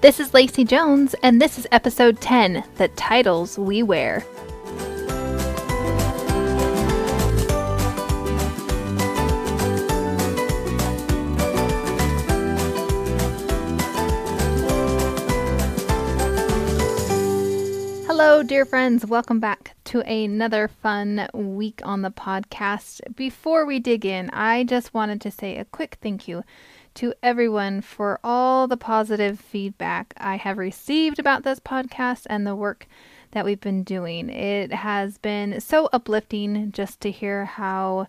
This is Lacey Jones, and this is episode 10 The Titles We Wear. Hello, dear friends. Welcome back to another fun week on the podcast. Before we dig in, I just wanted to say a quick thank you to everyone for all the positive feedback I have received about this podcast and the work that we've been doing. It has been so uplifting just to hear how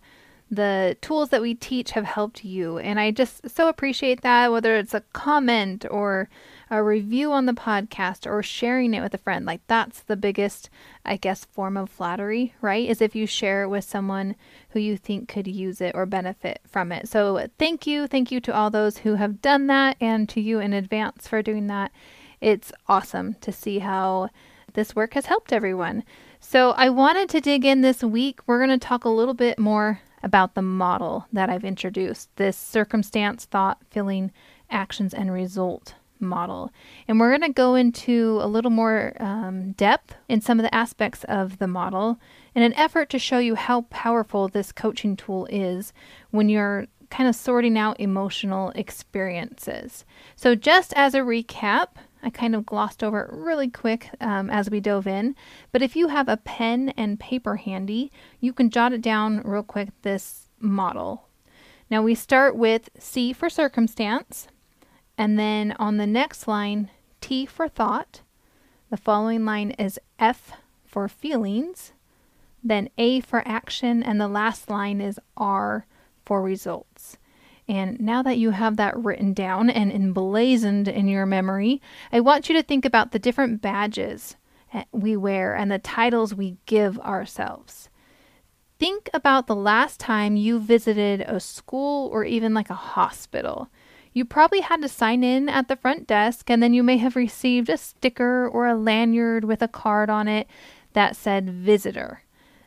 the tools that we teach have helped you. And I just so appreciate that, whether it's a comment or a review on the podcast or sharing it with a friend. Like, that's the biggest, I guess, form of flattery, right? Is if you share it with someone who you think could use it or benefit from it. So, thank you. Thank you to all those who have done that and to you in advance for doing that. It's awesome to see how this work has helped everyone. So, I wanted to dig in this week. We're going to talk a little bit more about the model that I've introduced this circumstance, thought, feeling, actions, and result model. And we're going to go into a little more um, depth in some of the aspects of the model in an effort to show you how powerful this coaching tool is when you're kind of sorting out emotional experiences. So, just as a recap, I kind of glossed over it really quick um, as we dove in. But if you have a pen and paper handy, you can jot it down real quick this model. Now we start with C for circumstance, and then on the next line, T for thought. The following line is F for feelings, then A for action, and the last line is R for results. And now that you have that written down and emblazoned in your memory, I want you to think about the different badges we wear and the titles we give ourselves. Think about the last time you visited a school or even like a hospital. You probably had to sign in at the front desk, and then you may have received a sticker or a lanyard with a card on it that said visitor.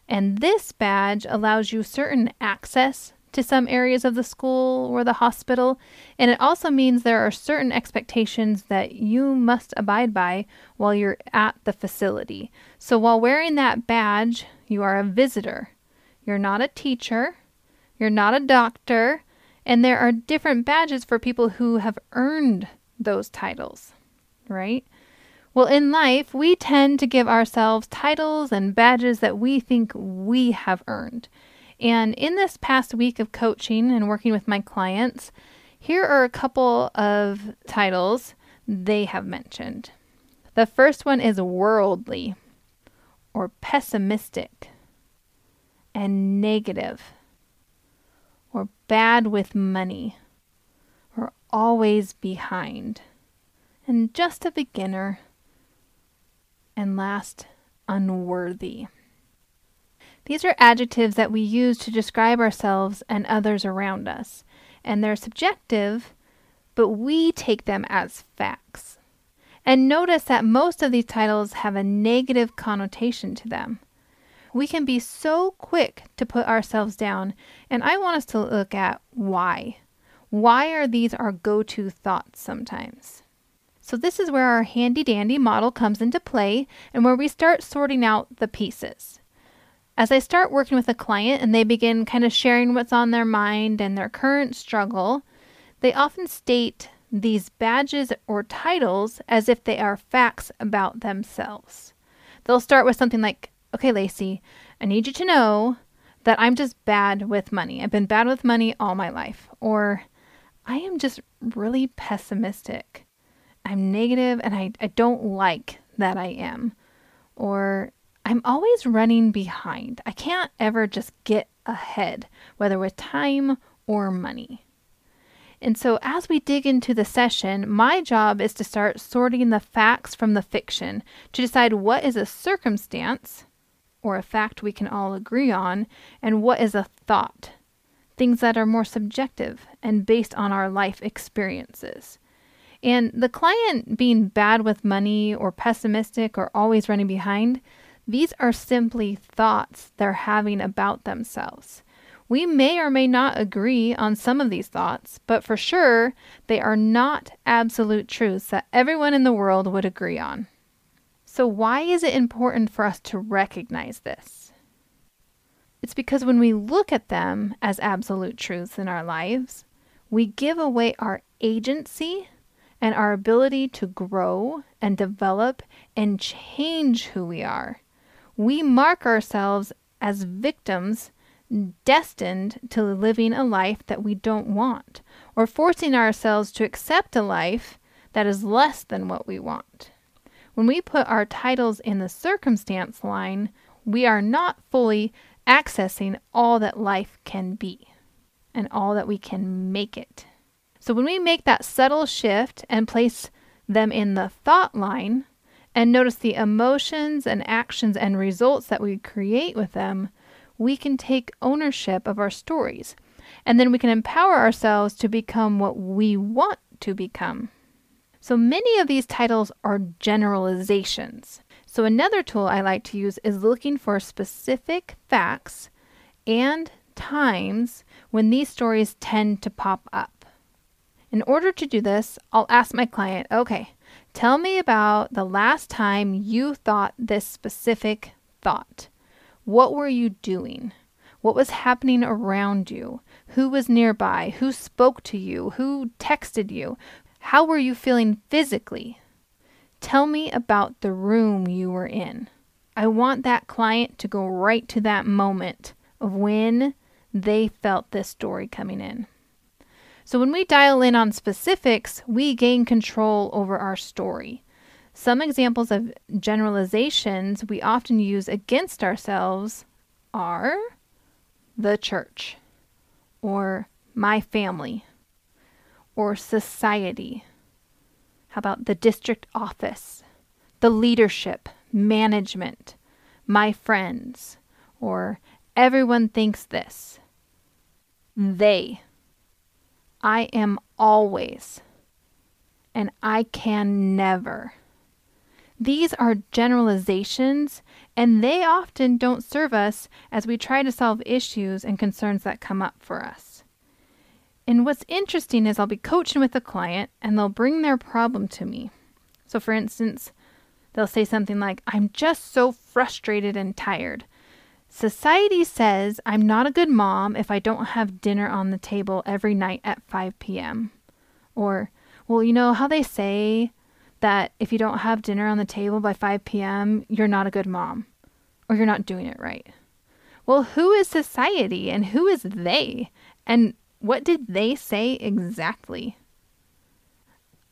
And this badge allows you certain access to some areas of the school or the hospital, and it also means there are certain expectations that you must abide by while you're at the facility. So while wearing that badge, you are a visitor. You're not a teacher, you're not a doctor, and there are different badges for people who have earned those titles, right? Well, in life, we tend to give ourselves titles and badges that we think we have earned. And in this past week of coaching and working with my clients, here are a couple of titles they have mentioned. The first one is worldly or pessimistic and negative or bad with money or always behind and just a beginner and last unworthy. These are adjectives that we use to describe ourselves and others around us, and they're subjective, but we take them as facts. And notice that most of these titles have a negative connotation to them. We can be so quick to put ourselves down, and I want us to look at why. Why are these our go to thoughts sometimes? So, this is where our handy dandy model comes into play and where we start sorting out the pieces. As I start working with a client and they begin kind of sharing what's on their mind and their current struggle, they often state these badges or titles as if they are facts about themselves. They'll start with something like, Okay, Lacey, I need you to know that I'm just bad with money. I've been bad with money all my life. Or I am just really pessimistic. I'm negative and I, I don't like that I am. Or I'm always running behind. I can't ever just get ahead, whether with time or money. And so, as we dig into the session, my job is to start sorting the facts from the fiction to decide what is a circumstance or a fact we can all agree on and what is a thought, things that are more subjective and based on our life experiences. And the client being bad with money or pessimistic or always running behind, these are simply thoughts they're having about themselves. We may or may not agree on some of these thoughts, but for sure, they are not absolute truths that everyone in the world would agree on. So, why is it important for us to recognize this? It's because when we look at them as absolute truths in our lives, we give away our agency and our ability to grow and develop and change who we are. We mark ourselves as victims destined to living a life that we don't want, or forcing ourselves to accept a life that is less than what we want. When we put our titles in the circumstance line, we are not fully accessing all that life can be and all that we can make it. So when we make that subtle shift and place them in the thought line and notice the emotions and actions and results that we create with them, we can take ownership of our stories. And then we can empower ourselves to become what we want to become. So many of these titles are generalizations. So another tool I like to use is looking for specific facts and times when these stories tend to pop up. In order to do this, I'll ask my client, okay, tell me about the last time you thought this specific thought. What were you doing? What was happening around you? Who was nearby? Who spoke to you? Who texted you? How were you feeling physically? Tell me about the room you were in. I want that client to go right to that moment of when they felt this story coming in. So, when we dial in on specifics, we gain control over our story. Some examples of generalizations we often use against ourselves are the church, or my family, or society. How about the district office, the leadership, management, my friends, or everyone thinks this. They. I am always, and I can never. These are generalizations, and they often don't serve us as we try to solve issues and concerns that come up for us. And what's interesting is I'll be coaching with a client and they'll bring their problem to me. So, for instance, they'll say something like, I'm just so frustrated and tired. Society says I'm not a good mom if I don't have dinner on the table every night at 5 p.m. Or, well, you know how they say that if you don't have dinner on the table by 5 p.m., you're not a good mom or you're not doing it right. Well, who is society and who is they? And what did they say exactly?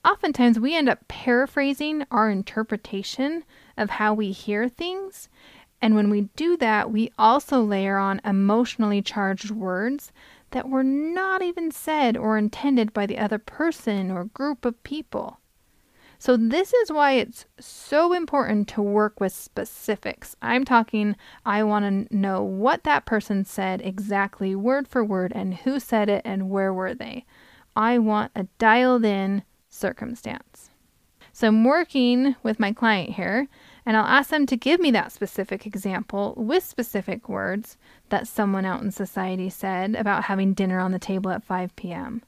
Oftentimes, we end up paraphrasing our interpretation of how we hear things. And when we do that, we also layer on emotionally charged words that were not even said or intended by the other person or group of people. So, this is why it's so important to work with specifics. I'm talking, I want to know what that person said exactly, word for word, and who said it and where were they. I want a dialed in circumstance. So, I'm working with my client here, and I'll ask them to give me that specific example with specific words that someone out in society said about having dinner on the table at 5 p.m.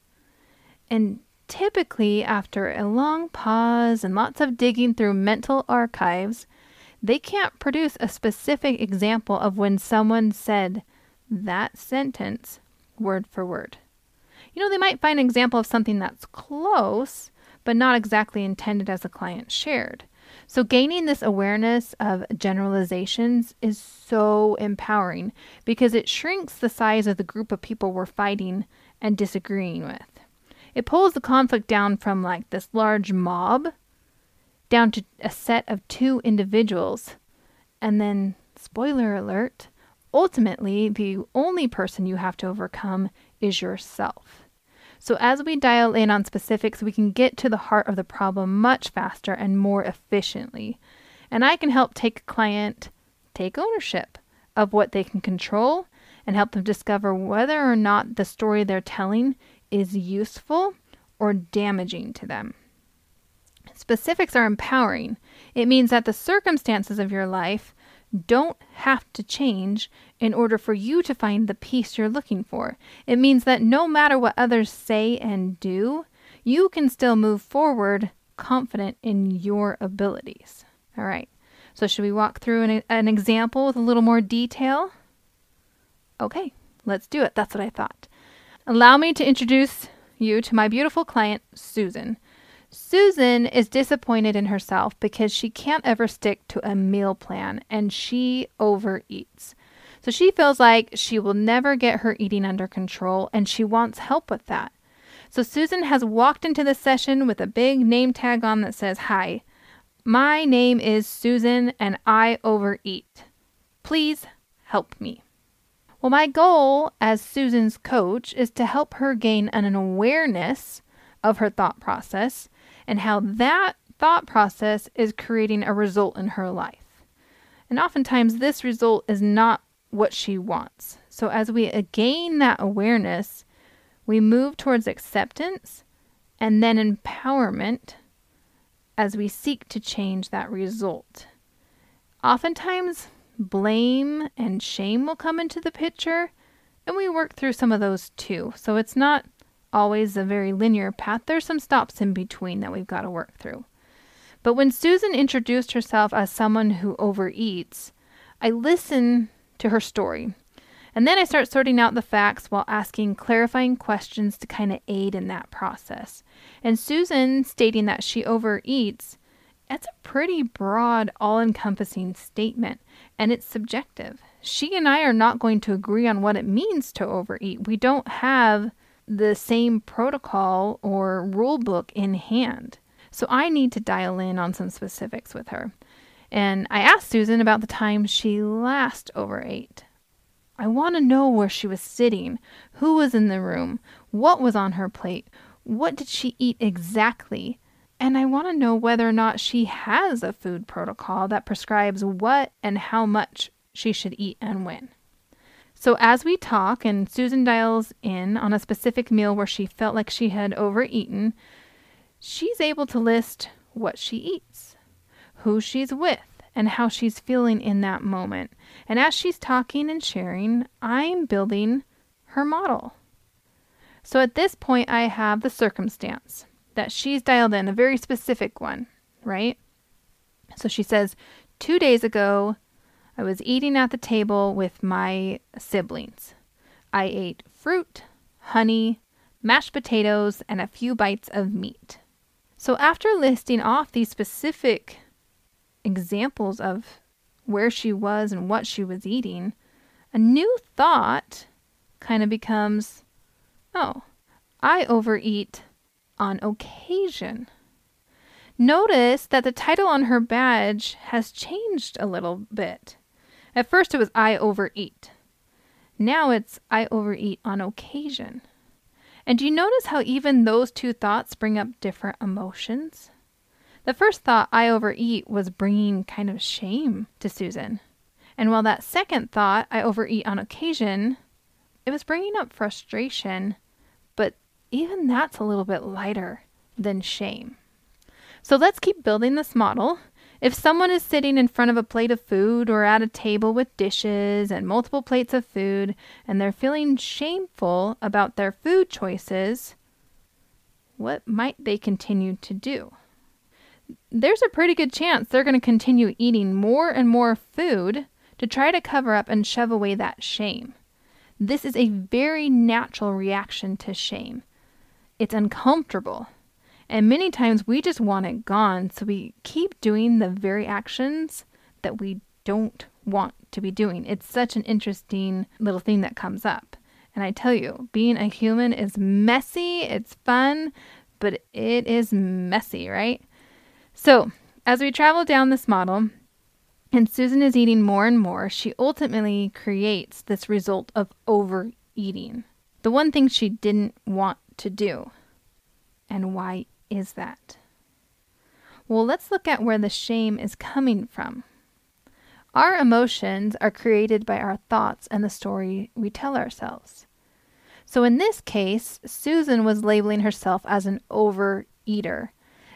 And Typically, after a long pause and lots of digging through mental archives, they can't produce a specific example of when someone said that sentence word for word. You know, they might find an example of something that's close, but not exactly intended as the client shared. So, gaining this awareness of generalizations is so empowering because it shrinks the size of the group of people we're fighting and disagreeing with. It pulls the conflict down from like this large mob down to a set of two individuals. And then, spoiler alert, ultimately, the only person you have to overcome is yourself. So, as we dial in on specifics, we can get to the heart of the problem much faster and more efficiently. And I can help take a client take ownership of what they can control and help them discover whether or not the story they're telling is useful or damaging to them. Specifics are empowering. It means that the circumstances of your life don't have to change in order for you to find the peace you're looking for. It means that no matter what others say and do, you can still move forward confident in your abilities. All right. So, should we walk through an, an example with a little more detail? Okay, let's do it. That's what I thought. Allow me to introduce you to my beautiful client, Susan. Susan is disappointed in herself because she can't ever stick to a meal plan and she overeats. So she feels like she will never get her eating under control and she wants help with that. So Susan has walked into the session with a big name tag on that says, Hi, my name is Susan and I overeat. Please help me. Well, my goal as Susan's coach is to help her gain an awareness of her thought process and how that thought process is creating a result in her life. And oftentimes, this result is not what she wants. So, as we gain that awareness, we move towards acceptance and then empowerment as we seek to change that result. Oftentimes, blame and shame will come into the picture, and we work through some of those too. So it's not always a very linear path. There's some stops in between that we've got to work through. But when Susan introduced herself as someone who overeats, I listen to her story and then I start sorting out the facts while asking clarifying questions to kind of aid in that process. And Susan stating that she overeats, that's a pretty broad, all encompassing statement, and it's subjective. She and I are not going to agree on what it means to overeat. We don't have the same protocol or rule book in hand. So I need to dial in on some specifics with her. And I asked Susan about the time she last overate. I want to know where she was sitting, who was in the room, what was on her plate, what did she eat exactly, and I want to know whether or not she has a food protocol that prescribes what and how much she should eat and when. So, as we talk and Susan dials in on a specific meal where she felt like she had overeaten, she's able to list what she eats, who she's with, and how she's feeling in that moment. And as she's talking and sharing, I'm building her model. So at this point, I have the circumstance that she's dialed in, a very specific one, right? So she says, Two days ago, I was eating at the table with my siblings. I ate fruit, honey, mashed potatoes, and a few bites of meat. So after listing off these specific examples of where she was and what she was eating, a new thought kind of becomes oh, I overeat on occasion. Notice that the title on her badge has changed a little bit. At first it was I overeat. Now it's I overeat on occasion. And do you notice how even those two thoughts bring up different emotions? The first thought, I overeat, was bringing kind of shame to Susan. And while that second thought, I overeat on occasion, it was bringing up frustration, even that's a little bit lighter than shame. So let's keep building this model. If someone is sitting in front of a plate of food or at a table with dishes and multiple plates of food and they're feeling shameful about their food choices, what might they continue to do? there's a pretty good chance they're going to continue eating more and more food to try to cover up and shove away that shame. This is a very natural reaction to shame. It's uncomfortable. And many times we just want it gone, so we keep doing the very actions that we don't want to be doing. It's such an interesting little thing that comes up. And I tell you, being a human is messy, it's fun, but it is messy, right? So, as we travel down this model, and Susan is eating more and more, she ultimately creates this result of overeating. The one thing she didn't want to do. And why is that? Well, let's look at where the shame is coming from. Our emotions are created by our thoughts and the story we tell ourselves. So in this case, Susan was labeling herself as an overeater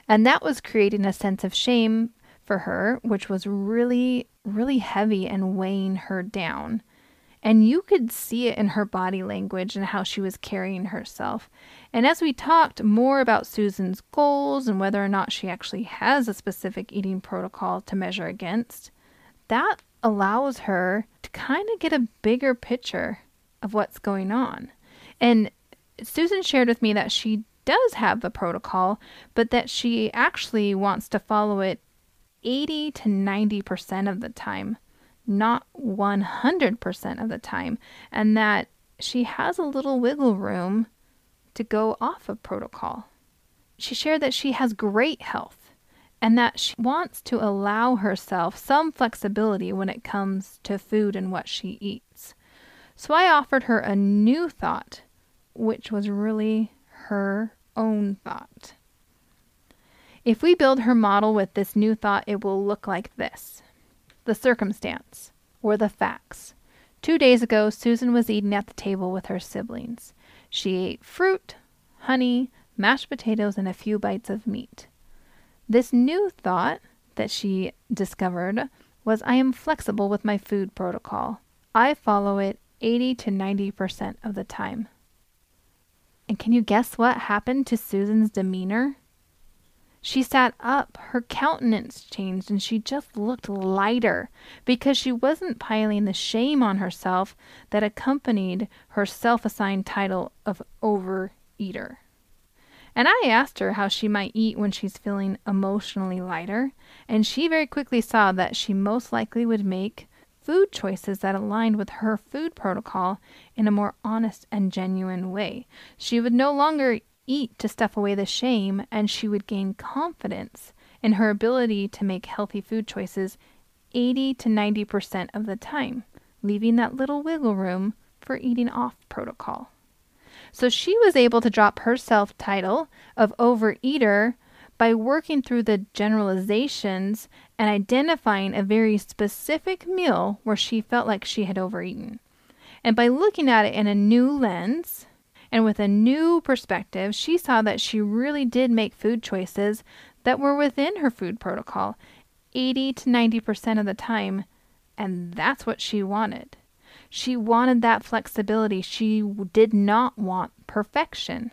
and that was creating a sense of shame for her, which was really, really heavy and weighing her down. And you could see it in her body language and how she was carrying herself. And as we talked more about Susan's goals and whether or not she actually has a specific eating protocol to measure against, that allows her to kind of get a bigger picture of what's going on. And Susan shared with me that she does have a protocol, but that she actually wants to follow it 80 to 90% of the time not 100% of the time, and that she has a little wiggle room to go off of protocol. She shared that she has great health and that she wants to allow herself some flexibility when it comes to food and what she eats. So I offered her a new thought, which was really her own thought. If we build her model with this new thought, it will look like this the circumstance, or the facts. Two days ago, Susan was eating at the table with her siblings. She ate fruit, honey, mashed potatoes, and a few bites of meat. This new thought that she discovered was I am flexible with my food protocol. I follow it 80 to 90% of the time. And can you guess what happened to Susan's demeanor? She sat up, her countenance changed, and she just looked lighter because she wasn't piling the shame on herself that accompanied her self assigned title of overeater. And I asked her how she might eat when she's feeling emotionally lighter, and she very quickly saw that she most likely would make food choices that aligned with her food protocol in a more honest and genuine way. She would no longer eat to stuff away the shame, and she would gain confidence in her ability to make healthy food choices 80 to 90% of the time, leaving that little wiggle room for eating off protocol. So she was able to drop her self title of overeater by working through the generalizations and identifying a very specific meal where she felt like she had overeaten. And by looking at it in a new lens, and with a new perspective, she saw that she really did make food choices that were within her food protocol 80 to 90% of the time. And that's what she wanted. She wanted that flexibility. She did not want perfection.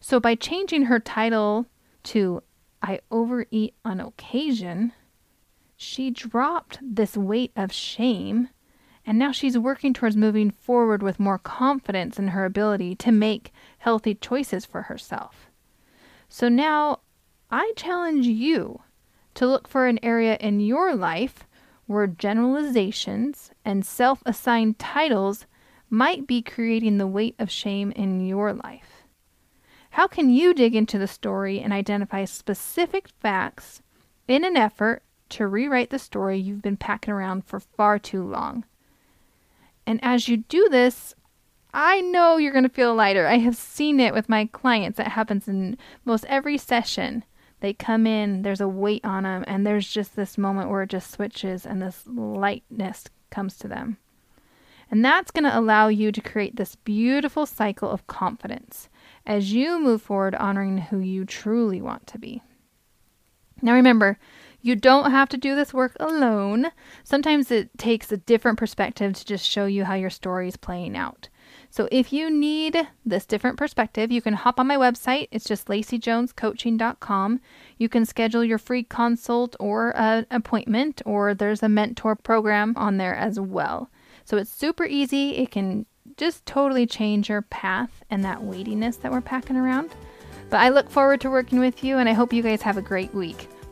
So by changing her title to I overeat on occasion, she dropped this weight of shame and now she's working towards moving forward with more confidence in her ability to make healthy choices for herself. So now I challenge you to look for an area in your life where generalizations and self assigned titles might be creating the weight of shame in your life. How can you dig into the story and identify specific facts in an effort to rewrite the story you've been packing around for far too long? And as you do this, I know you're going to feel lighter. I have seen it with my clients. That happens in most every session. They come in, there's a weight on them, and there's just this moment where it just switches and this lightness comes to them. And that's going to allow you to create this beautiful cycle of confidence as you move forward honoring who you truly want to be. Now remember, you don't have to do this work alone. Sometimes it takes a different perspective to just show you how your story is playing out. So if you need this different perspective, you can hop on my website. It's just laceyjonescoaching.com. You can schedule your free consult or an appointment, or there's a mentor program on there as well. So it's super easy. It can just totally change your path and that weightiness that we're packing around. But I look forward to working with you, and I hope you guys have a great week.